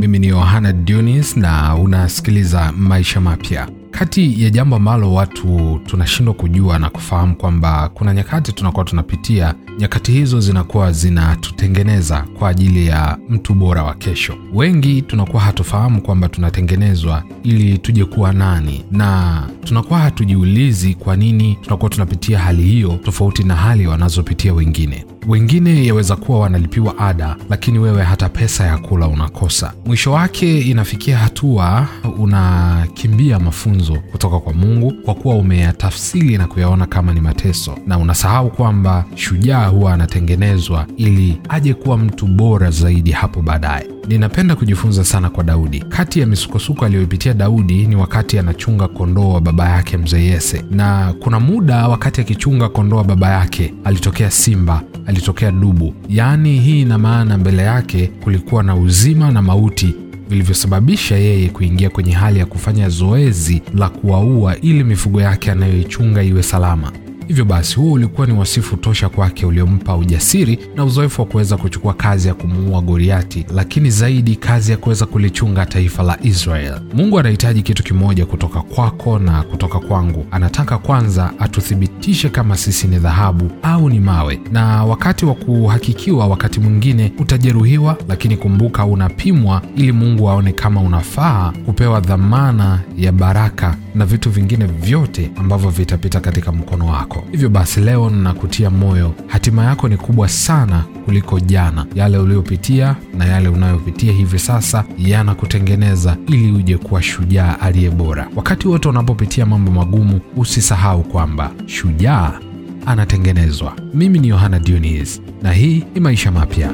Mimi ni Yohana Dunis na unasikiliza Maisha Mapya. Kati ya jambo ambalo watu tunashindwa kujua na kufahamu kwamba kuna nyakati tunakuwa tunapitia, nyakati hizo zinakuwa zinatutengeneza kwa ajili ya mtu bora wa kesho. Wengi tunakuwa hatufahamu kwamba tunatengenezwa ili tuje kuwa nani, na tunakuwa hatujiulizi kwa nini tunakuwa tunapitia hali hiyo tofauti na hali wanazopitia wengine. Wengine yaweza kuwa wanalipiwa ada, lakini wewe hata pesa ya kula unakosa. Mwisho wake inafikia hatua unakimbia mafunzo kutoka kwa Mungu kwa kuwa umeyatafsiri na kuyaona kama ni mateso, na unasahau kwamba shujaa huwa anatengenezwa ili aje kuwa mtu bora zaidi hapo baadaye. Ninapenda kujifunza sana kwa Daudi. Kati ya misukosuko aliyoipitia Daudi ni wakati anachunga kondoo wa baba yake mzee Yese, na kuna muda wakati akichunga kondoo wa baba yake alitokea simba, alitokea dubu. Yaani hii ina maana mbele yake kulikuwa na uzima na mauti vilivyosababisha yeye kuingia kwenye hali ya kufanya zoezi la kuwaua ili mifugo yake anayoichunga iwe salama. Hivyo basi huo ulikuwa ni wasifu tosha kwake uliompa ujasiri na uzoefu wa kuweza kuchukua kazi ya kumuua Goliati, lakini zaidi kazi ya kuweza kulichunga taifa la Israel. Mungu anahitaji kitu kimoja kutoka kwako na kutoka kwangu. Anataka kwanza atuthibitishe kama sisi ni dhahabu au ni mawe, na wakati wa kuhakikiwa, wakati mwingine utajeruhiwa, lakini kumbuka unapimwa ili Mungu aone kama unafaa kupewa dhamana ya baraka na vitu vingine vyote ambavyo vitapita katika mkono wako. Hivyo basi leo ninakutia moyo, hatima yako ni kubwa sana kuliko jana. Yale uliyopitia na yale unayopitia hivi sasa yanakutengeneza ili uje kuwa shujaa aliye bora. Wakati wote unapopitia mambo magumu, usisahau kwamba shujaa anatengenezwa. Mimi ni Yohana Dionis na hii ni Maisha Mapya.